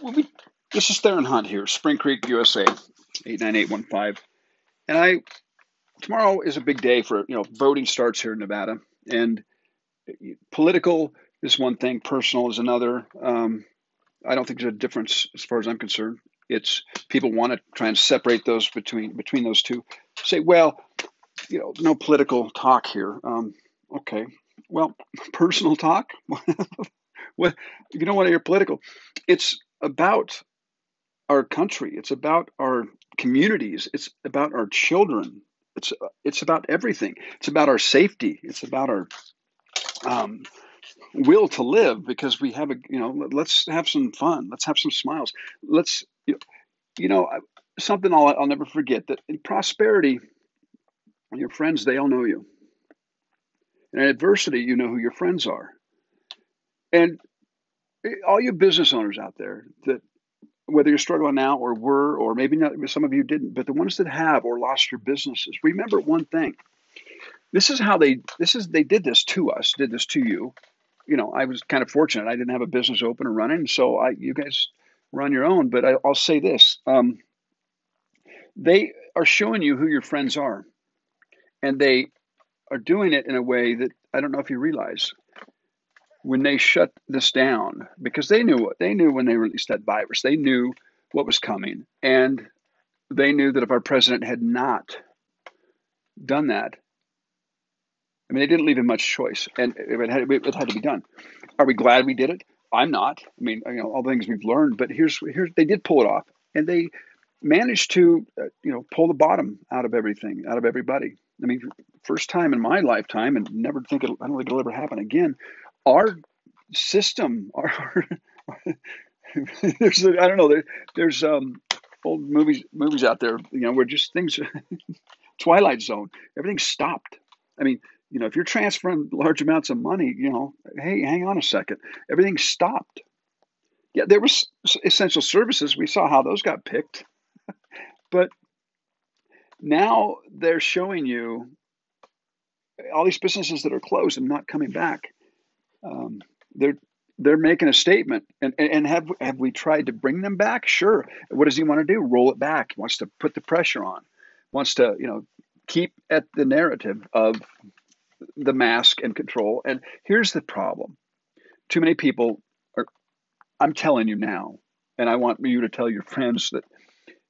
Well, this is Theron Hunt here, Spring Creek, USA, 89815. And I, tomorrow is a big day for, you know, voting starts here in Nevada. And political is one thing, personal is another. Um, I don't think there's a difference as far as I'm concerned. It's people want to try and separate those between between those two. Say, well, you know, no political talk here. Um, okay, well, personal talk. if you don't want to hear political? It's about our country. It's about our communities. It's about our children. It's it's about everything. It's about our safety. It's about our um, will to live because we have a you know let's have some fun. Let's have some smiles. Let's you know, something I'll, I'll never forget that in prosperity, your friends they all know you. In adversity, you know who your friends are. And all you business owners out there that whether you're struggling now or were or maybe not some of you didn't but the ones that have or lost your businesses remember one thing. This is how they this is they did this to us did this to you. You know i was kind of fortunate. I didn't have a business open and running so i you guys on your own but I, will say this um, they are showing you who your friends are and they are doing it in a way that i don't know if you realize when they shut this down because they knew what they knew when they released that virus. They knew what was coming, and they knew that if our president had not done that, I mean, they didn't leave him much choice, and it had, it had to be done. Are we glad we did it? I'm not. I mean, you know, all the things we've learned, but here's here's they did pull it off, and they managed to, uh, you know, pull the bottom out of everything, out of everybody. I mean, first time in my lifetime, and never think it'll, I don't think it'll ever happen again our system, our, there's I don't know there, there's um, old movies movies out there you know where just things Twilight Zone everything stopped. I mean you know if you're transferring large amounts of money you know hey hang on a second everything stopped. Yeah, there was essential services. We saw how those got picked, but now they're showing you all these businesses that are closed and not coming back um, they're they're making a statement. And, and have have we tried to bring them back? Sure. What does he want to do? Roll it back. He wants to put the pressure on. Wants to you know keep at the narrative of the mask and control. And here's the problem. Too many people are i'm telling you now and i want you to tell your friends that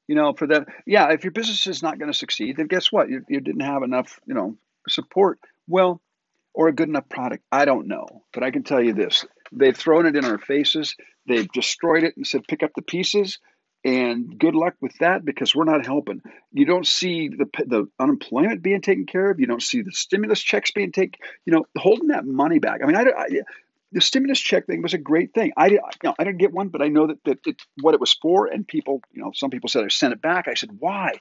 you know for that yeah if your business is not going to succeed then guess what? You, you didn't have enough you know support. Well or a good enough product. I don't know. But I can tell you this they've thrown it in our faces, they've destroyed it and said, pick up the pieces. And good luck with that because we're not helping. You don't see the the unemployment being taken care of. You don't see the stimulus checks being taken. You know, holding that money back. I mean, I, I the stimulus check thing was a great thing. I, you know, I didn't get one, but I know that, that it, what it was for. And people, you know, some people said I sent it back. I said, why?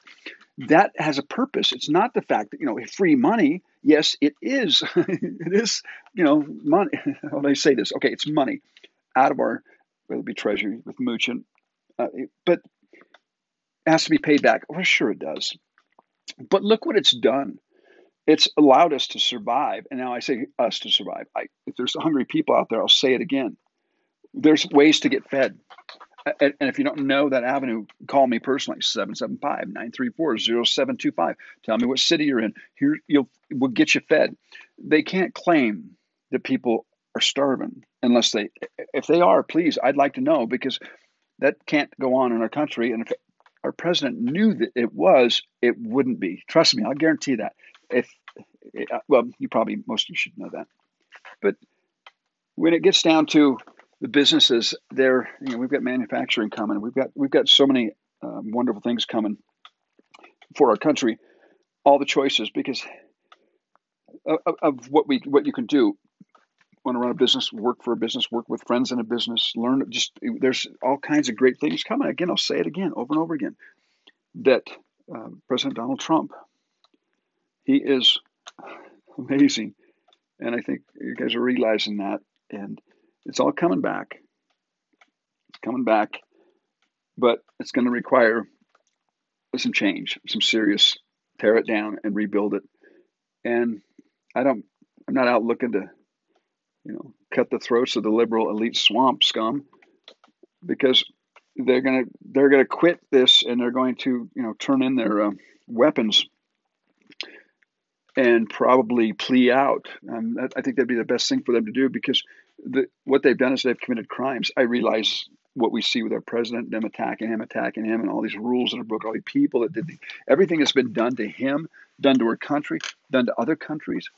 That has a purpose. It's not the fact that you know free money yes, it is. it is, you know, money. How do I say this? Okay, it's money out of our, whether it be treasury with Mnuchin, uh, but has to be paid back. Well, sure it does. But look what it's done. It's allowed us to survive. And now I say us to survive. I, if there's hungry people out there, I'll say it again. There's ways to get fed. And if you don't know that avenue, call me personally, 775-934-0725. Tell me what city you're in. Here, you'll we'll get you fed. They can't claim that people are starving unless they, if they are, please, I'd like to know because that can't go on in our country. And if our president knew that it was, it wouldn't be. Trust me, I'll guarantee that. If, well, you probably, most of you should know that. But when it gets down to the businesses there you know we've got manufacturing coming. We've got we've got so many uh, wonderful things coming for our country. All the choices because of, of, what we what you can do. Want to run a business work for a business work with friends in a business learn just there's all kinds of great things coming. Again i'll say it again over and over again that uh, president donald trump he is amazing and i think you guys are realizing that and it's all coming back. It's coming back, but it's going to require some change, some serious tear it down and rebuild it. And I don't, I'm not out looking to, you know, cut the throats of the liberal elite swamp scum because they're gonna they're gonna quit this and they're going to you know turn in their uh, weapons and probably plea out. Um, I think that'd be the best thing for them to do because the, what they've done is they've committed crimes. I realize what we see with our president, them attacking him, attacking him, and all these rules that are broken, all these people that did the, everything that's been done to him, done to our country, done to other countries.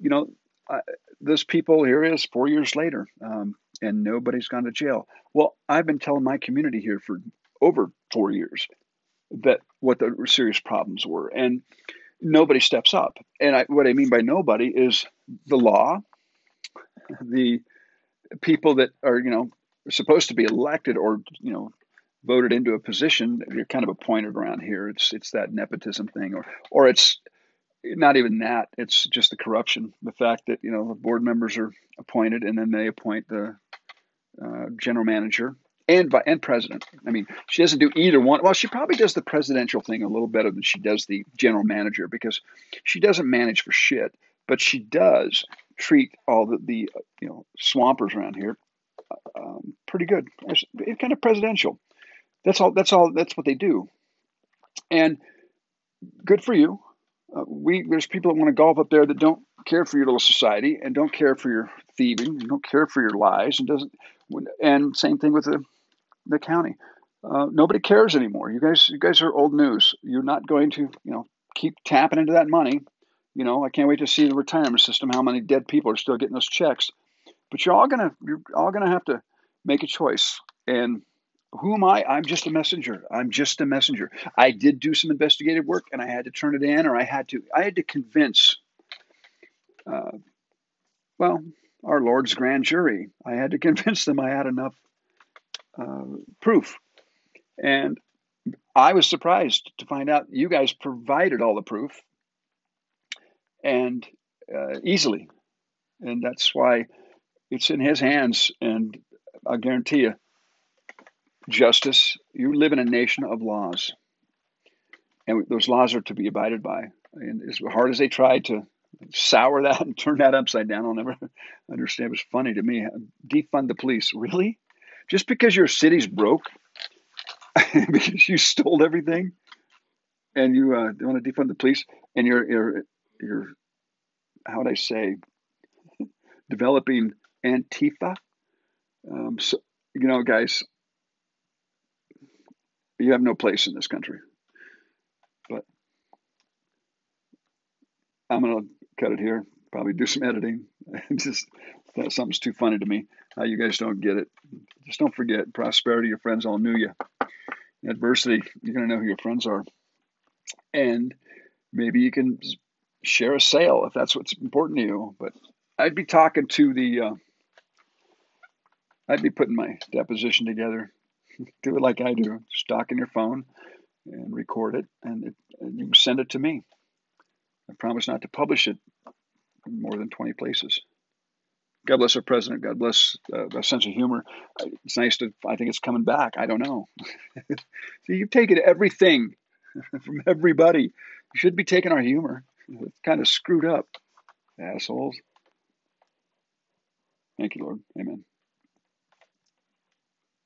You know, uh, those people here is four years later, um, and nobody's gone to jail. Well, I've been telling my community here for over four years that what the serious problems were, and nobody steps up. And I, what I mean by nobody is the law, the people that are you know supposed to be elected or you know voted into a position. You're kind of appointed around here. It's it's that nepotism thing, or or it's not even that. It's just the corruption. The fact that you know the board members are appointed and then they appoint the uh, general manager and and president. I mean, she doesn't do either one. Well, she probably does the presidential thing a little better than she does the general manager because she doesn't manage for shit, but she does treat all the, the you know swampers around here um, pretty good. It's, it's kind of presidential. That's all. That's all. That's what they do, and good for you. Uh, we there's people that want to golf up there that don't care for your little society and don't care for your thieving and don't care for your lies and doesn't. And same thing with the the county. Uh, nobody cares anymore. You guys, you guys are old news. You're not going to, you know, keep tapping into that money. You know, I can't wait to see the retirement system. How many dead people are still getting those checks? But you're all gonna, you're all gonna have to make a choice. And who am I? I'm just a messenger. I'm just a messenger. I did do some investigative work, and I had to turn it in, or I had to, I had to convince. Uh, well, our Lord's grand jury. I had to convince them I had enough uh, proof. And I was surprised to find out you guys provided all the proof and uh, easily. And that's why it's in his hands. And I guarantee you, justice, you live in a nation of laws. And those laws are to be abided by. And as hard as they tried to sour that and turn that upside down, I'll never understand. It was funny to me. Defund the police. Really? Just because your city's broke, because you stole everything, and you uh, want to defund the police, and you're you're you're how would I say developing Antifa. Um, so you know, guys, you have no place in this country. But I'm gonna cut it here. Probably do some editing. Just that something's too funny to me. How you guys don't get it. Just don't forget prosperity. Your friends all knew you. Adversity, you're going to know who your friends are. And maybe you can share a sale if that's what's important to you. But I'd be talking to the, uh, I'd be putting my deposition together. do it like I do. Stock in your phone and record it, and, it, and you send it to me. I promise not to publish it in more than 20 places. God bless our president. God bless uh, a sense of humor. It's nice to. I think it's coming back. I don't know. so you've taken everything from everybody. You should be taking our humor. It's kind of screwed up, assholes. Thank you, Lord. Amen.